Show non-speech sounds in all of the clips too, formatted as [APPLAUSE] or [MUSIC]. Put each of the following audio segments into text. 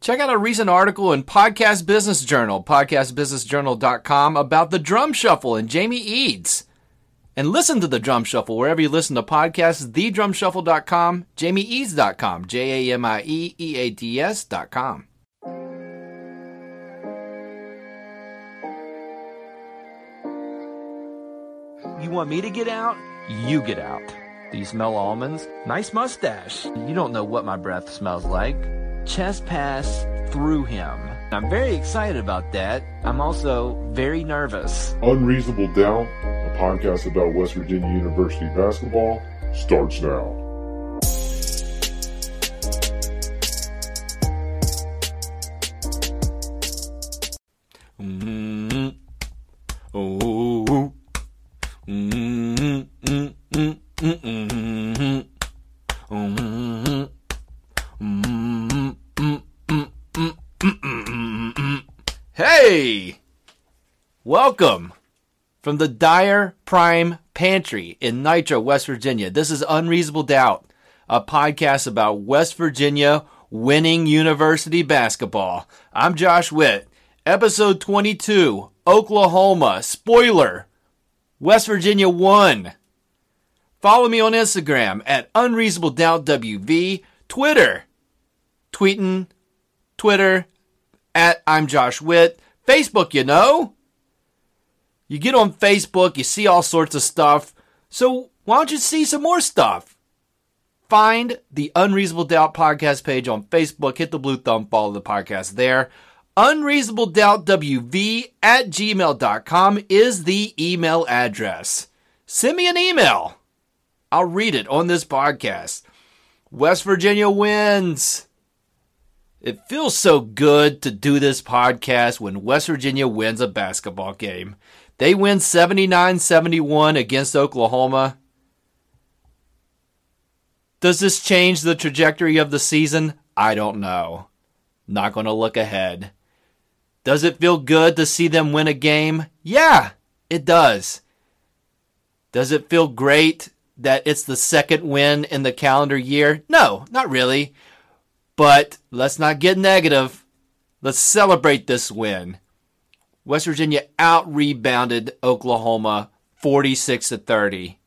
Check out a recent article in Podcast Business Journal, podcastbusinessjournal.com, about the drum shuffle and Jamie Eads. And listen to the drum shuffle wherever you listen to podcasts, thedrumshuffle.com, jamieeads.com, J A M I E E A D S.com. You want me to get out? You get out. Do you smell almonds? Nice mustache. You don't know what my breath smells like. Chest pass through him. I'm very excited about that. I'm also very nervous. Unreasonable Doubt, a podcast about West Virginia University basketball, starts now. Welcome from the Dyer Prime Pantry in Nitro, West Virginia. This is Unreasonable Doubt, a podcast about West Virginia winning university basketball. I'm Josh Witt. Episode 22, Oklahoma. Spoiler West Virginia won. Follow me on Instagram at Unreasonable Doubt WV, Twitter, tweeting, Twitter at I'm Josh Witt, Facebook, you know. You get on Facebook, you see all sorts of stuff. So why don't you see some more stuff? Find the Unreasonable Doubt podcast page on Facebook. Hit the blue thumb, follow the podcast there. Unreasonable Doubt WV at gmail.com is the email address. Send me an email. I'll read it on this podcast. West Virginia wins. It feels so good to do this podcast when West Virginia wins a basketball game. They win 79 71 against Oklahoma. Does this change the trajectory of the season? I don't know. Not going to look ahead. Does it feel good to see them win a game? Yeah, it does. Does it feel great that it's the second win in the calendar year? No, not really. But let's not get negative. Let's celebrate this win. West Virginia out rebounded Oklahoma 46 to 30.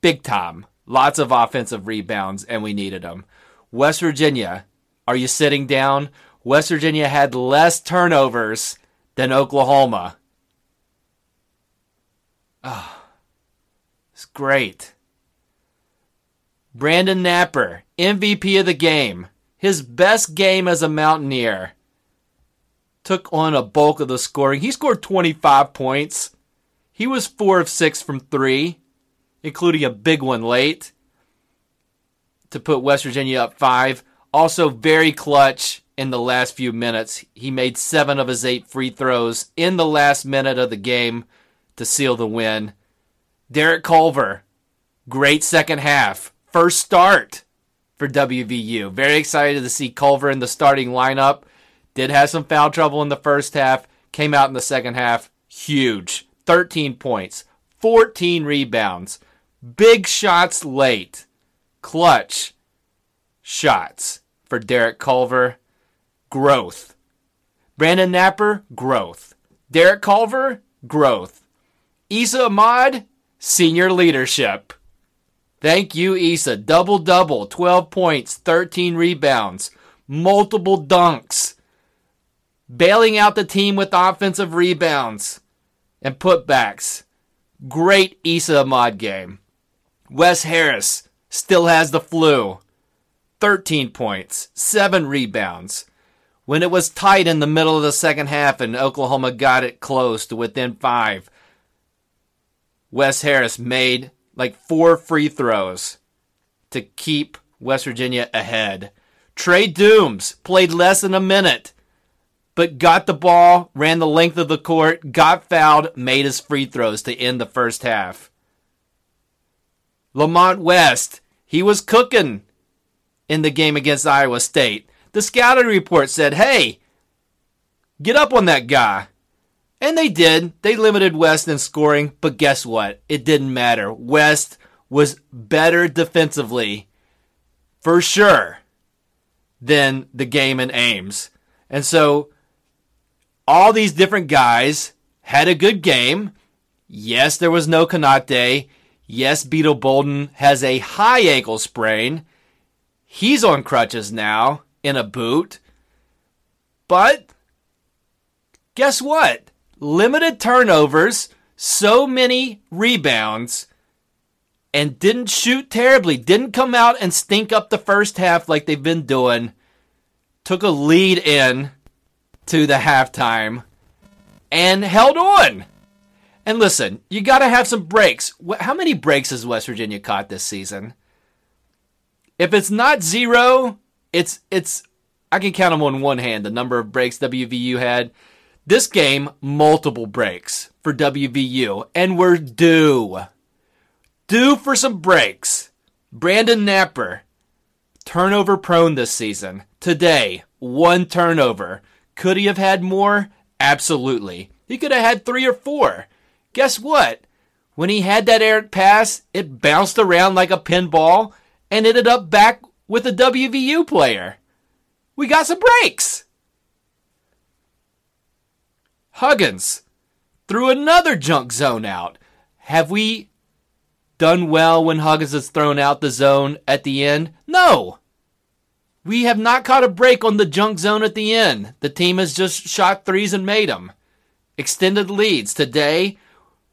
Big time. Lots of offensive rebounds, and we needed them. West Virginia, are you sitting down? West Virginia had less turnovers than Oklahoma. Oh, it's great. Brandon Knapper, MVP of the game. His best game as a Mountaineer. Took on a bulk of the scoring. He scored 25 points. He was 4 of 6 from 3, including a big one late to put West Virginia up 5. Also, very clutch in the last few minutes. He made 7 of his 8 free throws in the last minute of the game to seal the win. Derek Culver, great second half. First start for WVU. Very excited to see Culver in the starting lineup. Did have some foul trouble in the first half, came out in the second half. Huge. 13 points, 14 rebounds, big shots late, clutch shots for Derek Culver. Growth. Brandon Knapper, growth. Derek Culver, growth. Esa Ahmad, senior leadership. Thank you, Esa. Double double, 12 points, 13 rebounds, multiple dunks, bailing out the team with offensive rebounds and putbacks. Great Esa Ahmad game. Wes Harris still has the flu. 13 points, 7 rebounds. When it was tight in the middle of the second half and Oklahoma got it close to within 5, Wes Harris made like four free throws to keep West Virginia ahead. Trey Doomes played less than a minute, but got the ball, ran the length of the court, got fouled, made his free throws to end the first half. Lamont West, he was cooking in the game against Iowa State. The scouting report said, hey, get up on that guy. And they did. They limited West in scoring, but guess what? It didn't matter. West was better defensively, for sure, than the game in Ames. And so all these different guys had a good game. Yes, there was no Konate. Yes, Beetle Bolden has a high ankle sprain. He's on crutches now in a boot. But guess what? Limited turnovers, so many rebounds, and didn't shoot terribly. Didn't come out and stink up the first half like they've been doing. Took a lead in to the halftime and held on. And listen, you got to have some breaks. How many breaks has West Virginia caught this season? If it's not zero, it's it's I can count them on one hand the number of breaks WVU had. This game, multiple breaks for WVU, and we're due. Due for some breaks. Brandon Knapper, turnover prone this season. Today, one turnover. Could he have had more? Absolutely. He could have had three or four. Guess what? When he had that errant pass, it bounced around like a pinball and ended up back with a WVU player. We got some breaks. Huggins threw another junk zone out. Have we done well when Huggins has thrown out the zone at the end? No. We have not caught a break on the junk zone at the end. The team has just shot threes and made them. Extended leads. Today,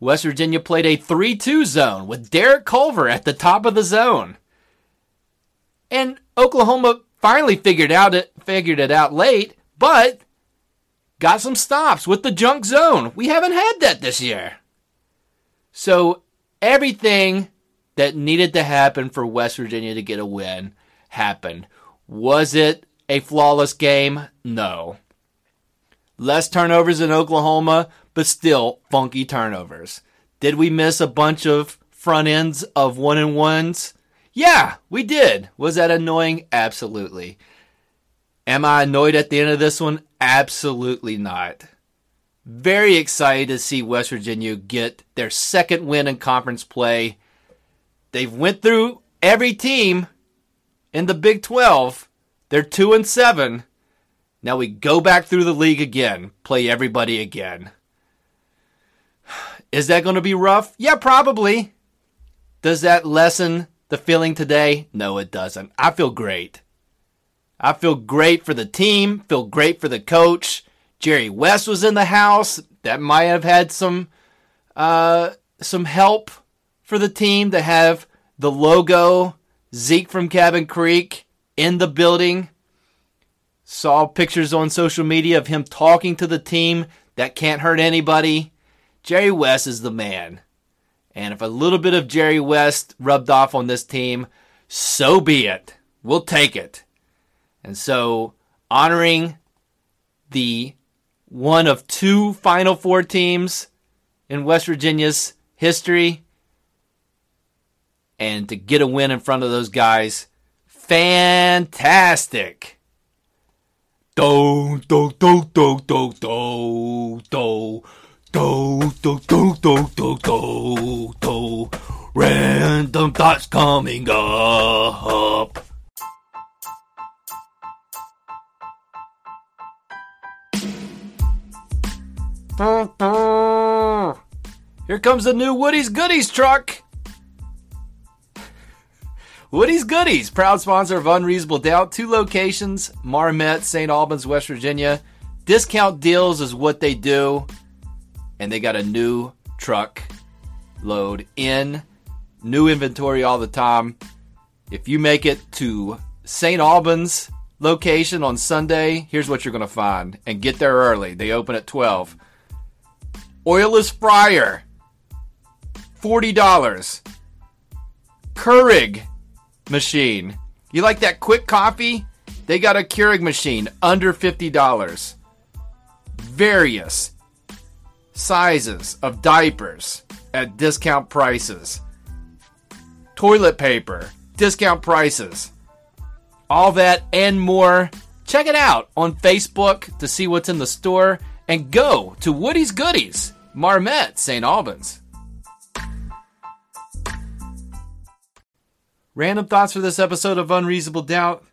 West Virginia played a 3 2 zone with Derek Culver at the top of the zone. And Oklahoma finally figured out it figured it out late, but got some stops with the junk zone. We haven't had that this year. So everything that needed to happen for West Virginia to get a win happened. Was it a flawless game? No. Less turnovers in Oklahoma, but still funky turnovers. Did we miss a bunch of front ends of one and ones? Yeah, we did. Was that annoying? Absolutely. Am I annoyed at the end of this one? Absolutely not. Very excited to see West Virginia get their second win in conference play. They've went through every team in the Big 12. They're 2 and 7. Now we go back through the league again, play everybody again. [SIGHS] Is that going to be rough? Yeah, probably. Does that lessen the feeling today? No, it doesn't. I feel great. I feel great for the team, feel great for the coach. Jerry West was in the house. That might have had some uh, some help for the team to have the logo Zeke from Cabin Creek in the building. Saw pictures on social media of him talking to the team. That can't hurt anybody. Jerry West is the man. And if a little bit of Jerry West rubbed off on this team, so be it. We'll take it. And so, honoring the one of two Final Four teams in West Virginia's history, and to get a win in front of those guys, fantastic. Do do do do do do do do do do do do do do. Random thoughts coming up. Here comes the new Woody's Goodies truck. Woody's Goodies, proud sponsor of Unreasonable Doubt. Two locations, Marmet, St. Albans, West Virginia. Discount deals is what they do and they got a new truck load in, new inventory all the time. If you make it to St. Albans location on Sunday, here's what you're going to find. And get there early. They open at 12. Oilless fryer, $40. Keurig machine. You like that quick coffee? They got a Keurig machine under $50. various sizes of diapers at discount prices, toilet paper, discount prices, all that and more. Check it out on Facebook to see what's in the store and go to Woody's Goodies, Marmet, St. Albans. Random thoughts for this episode of Unreasonable Doubt.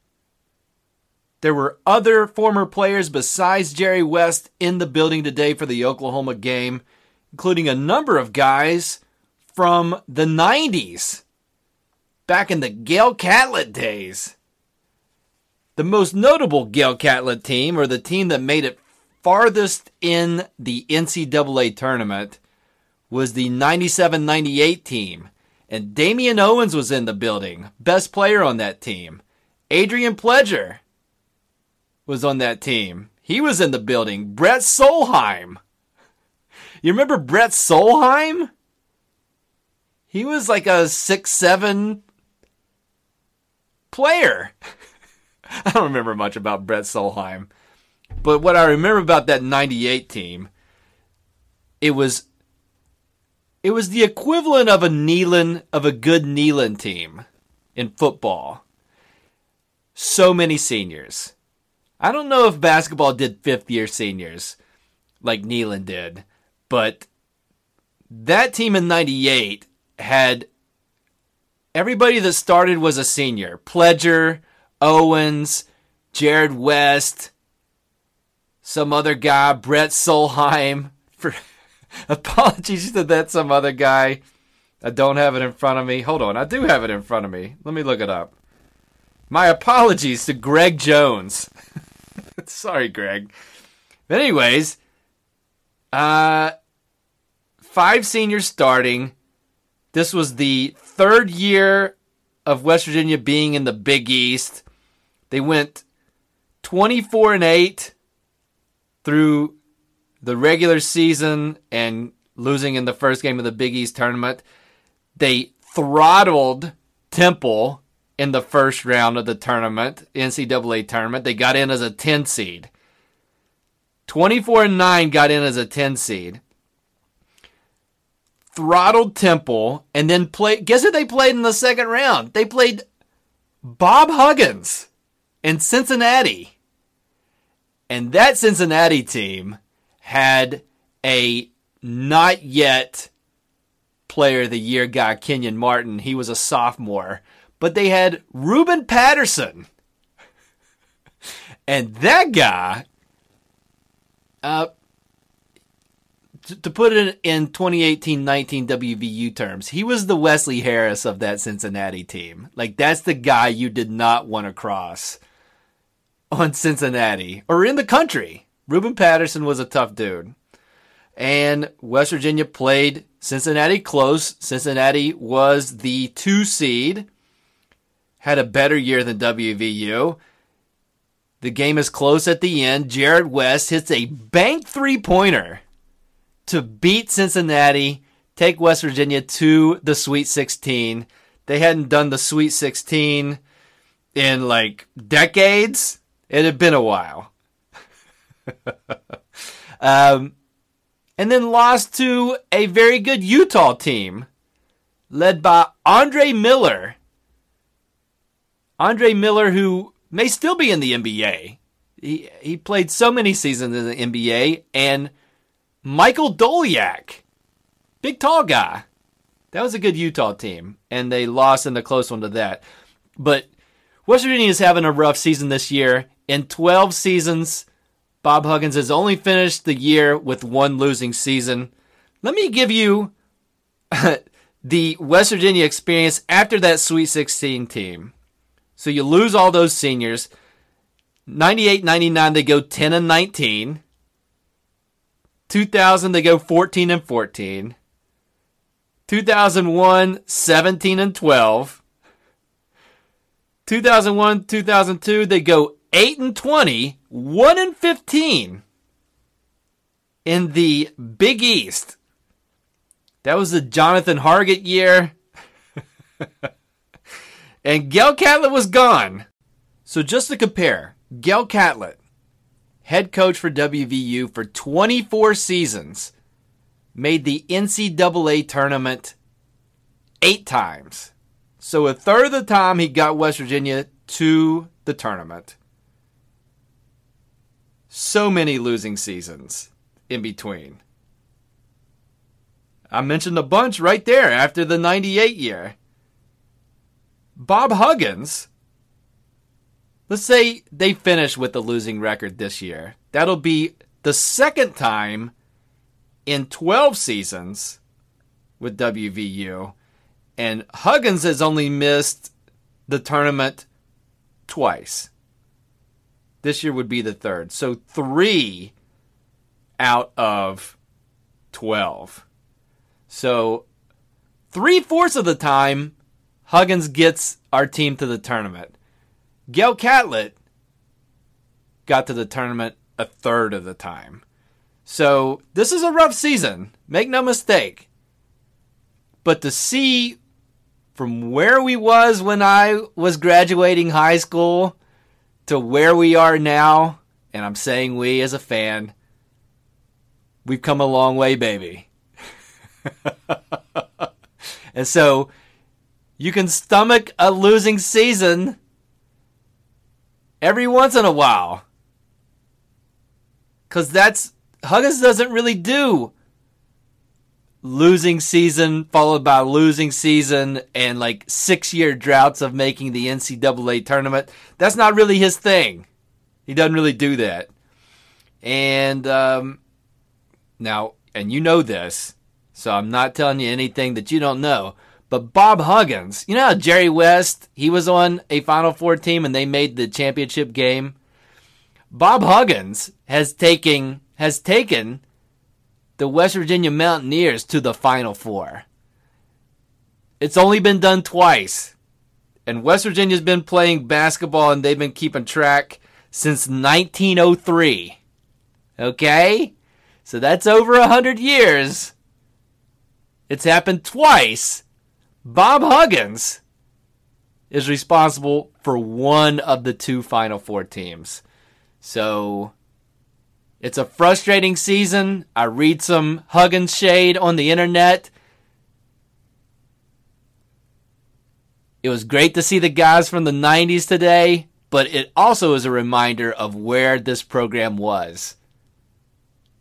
There were other former players besides Jerry West in the building today for the Oklahoma game, including a number of guys from the 90s, back in the Gale Catlett days. The most notable Gale Catlett team, or the team that made it farthest in the NCAA tournament, was the 97 98 team. And Damian Owens was in the building, best player on that team. Adrian Pledger was on that team. He was in the building. Brett Solheim. You remember Brett Solheim? He was like a six seven player. [LAUGHS] I don't remember much about Brett Solheim. But what I remember about that 98 team, it was it was the equivalent of a Nehlen of a good Nehlen team in football. So many seniors. I don't know if basketball did fifth year seniors like Nehlen did, but that team in 98 had everybody that started was a senior. Pledger, Owens, Jarrod West, some other guy, Brett Solheim. [LAUGHS] For [LAUGHS] apologies to that some other guy. I don't have it in front of me. Hold on, I do have it in front of me. Let me look it up. My apologies to Greg Jones. [LAUGHS] Sorry, Greg. But anyways, uh, five seniors starting. This was the third year of West Virginia being in the Big East. They went 24 and 8 through the regular season and losing in the first game of the Big East tournament. They throttled Temple in the first round of the tournament, NCAA tournament. They got in as a 10 seed. 24 and 9 got in as a 10 seed. Throttled Temple and then played. Guess who they played in the second round? They played Bob Huggins in Cincinnati. And that Cincinnati team had a not yet player of the year guy, Kenyon Martin. He was a sophomore but they had Ruben Patterson. [LAUGHS] and that guy, uh, to, to put it in 2018-19 WVU terms, he was the Wesley Harris of that Cincinnati team. Like that's the guy you did not want to cross on Cincinnati or in the country. Ruben Patterson was a tough dude. And West Virginia played Cincinnati close. Cincinnati was the two seed had a better year than WVU. The game is close at the end. Jarrod West hits a bank three pointer to beat Cincinnati, take West Virginia to the Sweet 16. They hadn't done the Sweet 16 in like decades. It had been a while. [LAUGHS] um, and then lost to a very good Utah team led by Andre Miller Andre Miller, who may still be in the NBA. He, he played so many seasons in the NBA. And Michael Doleac, big tall guy. That was a good Utah team. And they lost in the close one to that. But West Virginia is having a rough season this year. In 12 seasons, Bob Huggins has only finished the year with one losing season. Let me give you [LAUGHS] the West Virginia experience after that Sweet 16 team. So you lose all those seniors. 98 99, they go 10 and 19. 2000, they go 14 and 14. 2001, 17 and 12. 2001, 2002, they go 8 and 20, 1 and 15 in the Big East. That was the Jonathan Hargett year. [LAUGHS] and Gale Catlett was gone. So just to compare, Gale Catlett head coach for WVU for 24 seasons, made the NCAA tournament eight times. So a third of the time he got West Virginia to the tournament. So many losing seasons in between. I mentioned a bunch right there after the 98 year. Bob Huggins, let's say they finish with the losing record this year. That'll be the second time in 12 seasons with WVU. And Huggins has only missed the tournament twice. This year would be the third. So three out of 12. So three fourths of the time, Huggins gets our team to the tournament. Gale Catlett got to the tournament a third of the time. So this is a rough season. Make no mistake. But to see from where we was when I was graduating high school to where we are now, and I'm saying we as a fan, we've come a long way, baby. [LAUGHS] and so you can stomach a losing season every once in a while. Cause that's Huggins doesn't really do losing season followed by losing season and like six year droughts of making the NCAA tournament. That's not really his thing. He doesn't really do that. And um, now, and you know this, so I'm not telling you anything that you don't know. But Bob Huggins, you know how Jerry West, he was on a Final Four team and they made the championship game? Bob Huggins has taken has taken the West Virginia Mountaineers to the Final Four. It's only been done twice. And West Virginia's been playing basketball and they've been keeping track since 1903. Okay? So that's over a 100 years. It's happened twice. Bob Huggins is responsible for one of the two Final Four teams. So it's a frustrating season. I read some Huggins shade on the internet. It was great to see the guys from the 90s today, but it also is a reminder of where this program was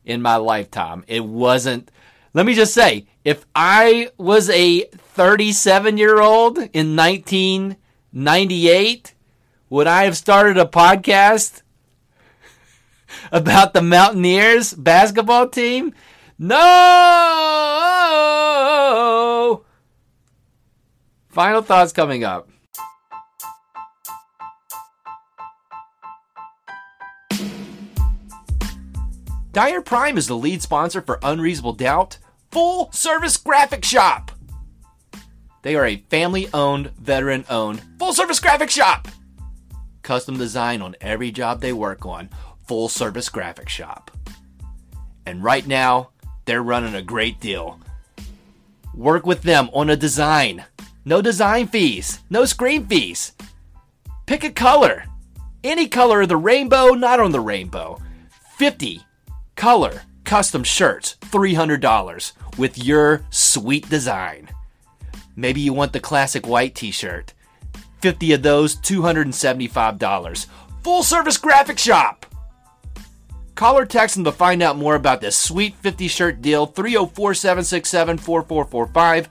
in my lifetime. It wasn't, let me just say, if I was a 37 year old in 1998, would I have started a podcast [LAUGHS] about the Mountaineers basketball team? No! Final thoughts coming up. Dyer Prime is the lead sponsor for Unreasonable Doubt Full Service Graphic Shop. They are a family owned, veteran owned, full service graphic shop. Custom design on every job they work on full service graphic shop. And right now, they're running a great deal. Work with them on a design. No design fees, no screen fees. Pick a color. Any color of the rainbow, not on the rainbow. 50 color custom shirts, $300 with your sweet design. Maybe you want the classic white t shirt. 50 of those, $275. Full service graphic shop. Call or text them to find out more about this sweet 50 shirt deal 304 767 4445.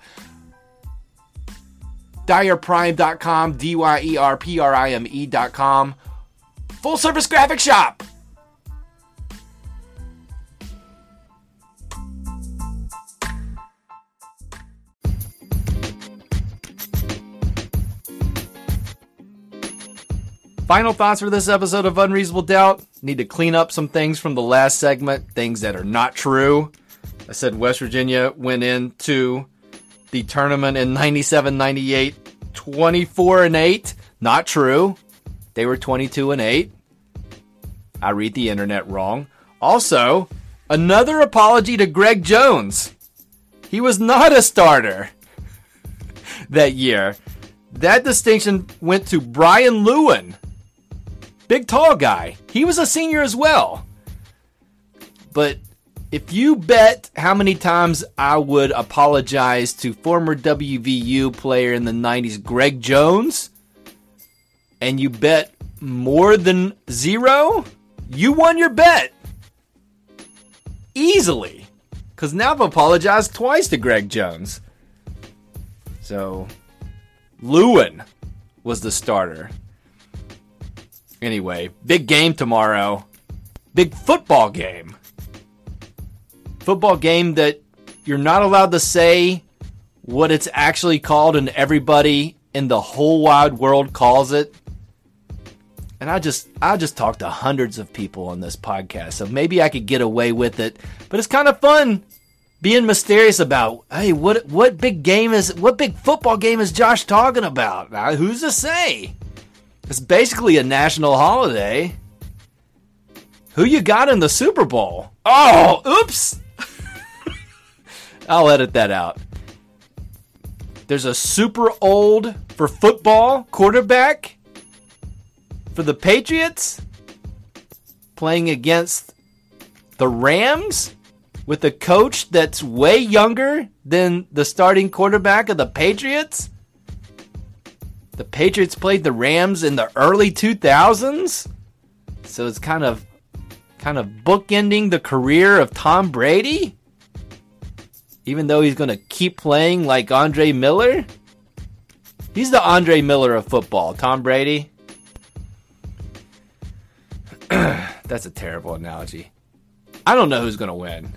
DyerPrime.com, D Y E R P R I M E.com. Full service graphic shop. Final thoughts for this episode of Unreasonable Doubt. Need to clean up some things from the last segment, things that are not true. I said West Virginia went into the tournament in 97 98 24 and 8. Not true. They were 22 and 8. I read the internet wrong. Also, another apology to Greg Jones. He was not a starter [LAUGHS] that year. That distinction went to Brian Lewin Big tall guy. He was a senior as well. but if you bet how many times I would apologize to former WVU player in the 90s, Greg Jones, and you bet more than zero, you won your bet. Easily. Because now I've apologized twice to Greg Jones. So, Lewin was the starter. Anyway, big game tomorrow. Big football game. Football game that you're not allowed to say what it's actually called, and everybody in the whole wide world calls it. And I just I just talked to hundreds of people on this podcast, so maybe I could get away with it. But it's kind of fun being mysterious about, hey, what what big game is what big football game is Josh talking about? Who's to say? It's basically a national holiday. Who you got in the Super Bowl? Oh, oops. [LAUGHS] I'll edit that out. There's a super old for football quarterback for the Patriots playing against the Rams with a coach that's way younger than the starting quarterback of the Patriots. The Patriots played the Rams in the early 2000s. So it's kind of kind of bookending the career of Tom Brady. Even though he's going to keep playing like Andre Miller. He's the Andre Miller of football, Tom Brady. [CLEARS THROAT] That's a terrible analogy. I don't know who's going to win.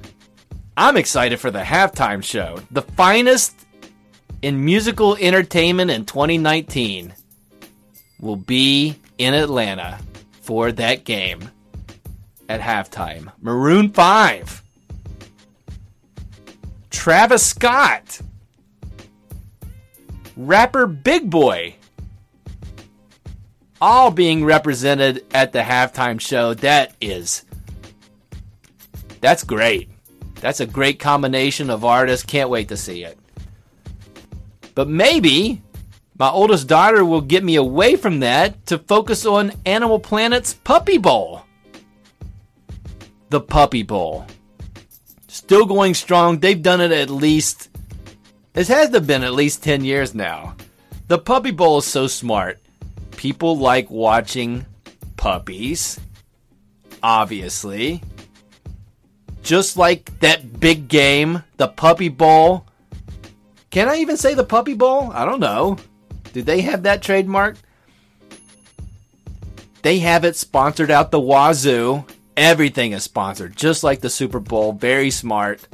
I'm excited for the halftime show. The finest in musical entertainment in 2019 will be in Atlanta for that game at halftime. Maroon 5. Travis Scott. Rapper Big Boi all being represented at the halftime show. That is that's great. That's a great combination of artists. Can't wait to see it. But maybe my oldest daughter will get me away from that to focus on Animal Planet's Puppy Bowl. The Puppy Bowl. Still going strong. They've done it at least, it has been at least 10 years now. The Puppy Bowl is so smart people like watching puppies, obviously. Just like that big game, the Puppy Bowl. Can I even say the Puppy Bowl? I don't know. Do they have that trademark? They have it sponsored out the wazoo. Everything is sponsored, just like the Super Bowl. Very smart.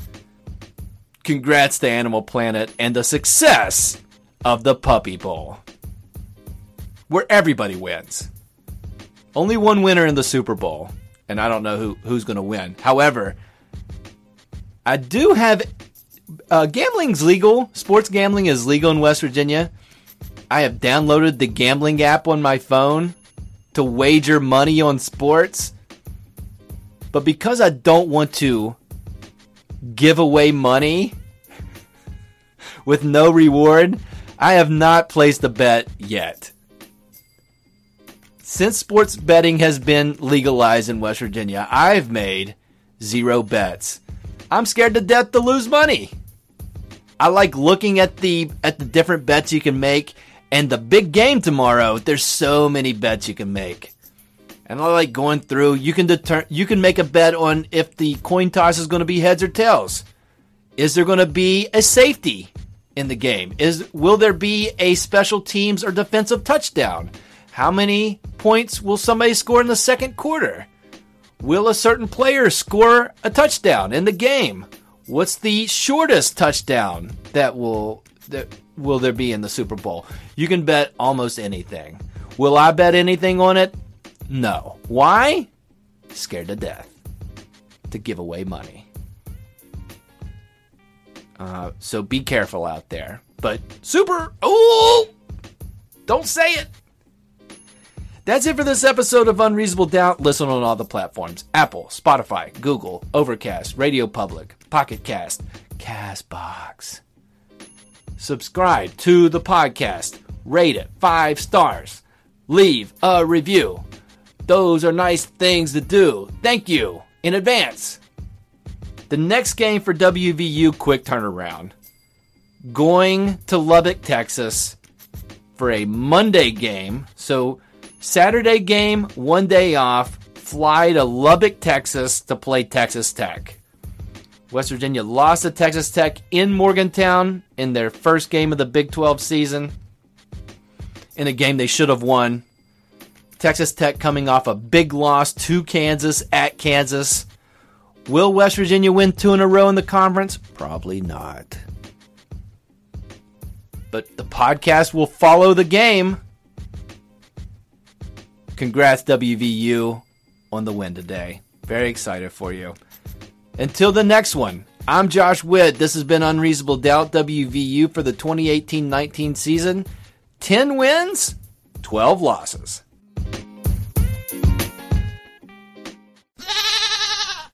Congrats to Animal Planet and the success of the Puppy Bowl where everybody wins. Only one winner in the Super Bowl, and I don't know who who's going to win. However, I do have uh, gambling's legal. Sports gambling is legal in West Virginia. I have downloaded the gambling app on my phone to wager money on sports. But because I don't want to give away money [LAUGHS] with no reward, I have not placed a bet yet. Since sports betting has been legalized in West Virginia, I've made zero bets. I'm scared to death to lose money. I like looking at the at the different bets you can make and the big game tomorrow. There's so many bets you can make. And I like going through, you can deter you can make a bet on if the coin toss is going to be heads or tails. Is there going to be a safety in the game? Is will there be a special teams or defensive touchdown? How many points will somebody score in the second quarter? Will a certain player score a touchdown in the game? What's the shortest touchdown that will that will there be in the Super Bowl? You can bet almost anything. Will I bet anything on it? No. Why? Scared to death to give away money. Uh, so be careful out there. But super, oh, don't say it. That's it for this episode of Unreasonable Doubt. Listen on all the platforms Apple, Spotify, Google, Overcast, Radio Public, Pocket Cast, Castbox. Subscribe to the podcast, rate it five stars, leave a review. Those are nice things to do. Thank you in advance. The next game for WVU, quick turnaround. Going to Lubbock, Texas for a Monday game. So, Saturday game, one day off, fly to Lubbock, Texas to play Texas Tech. West Virginia lost to Texas Tech in Morgantown in their first game of the Big 12 season. In a game they should have won. Texas Tech coming off a big loss to Kansas at Kansas. Will West Virginia win two in a row in the conference? Probably not. But the podcast will follow the game. Congrats, WVU, on the win today. Very excited for you. Until the next one, I'm Josh Witt. This has been Unreasonable Doubt WVU for the 2018 19 season. 10 wins, 12 losses.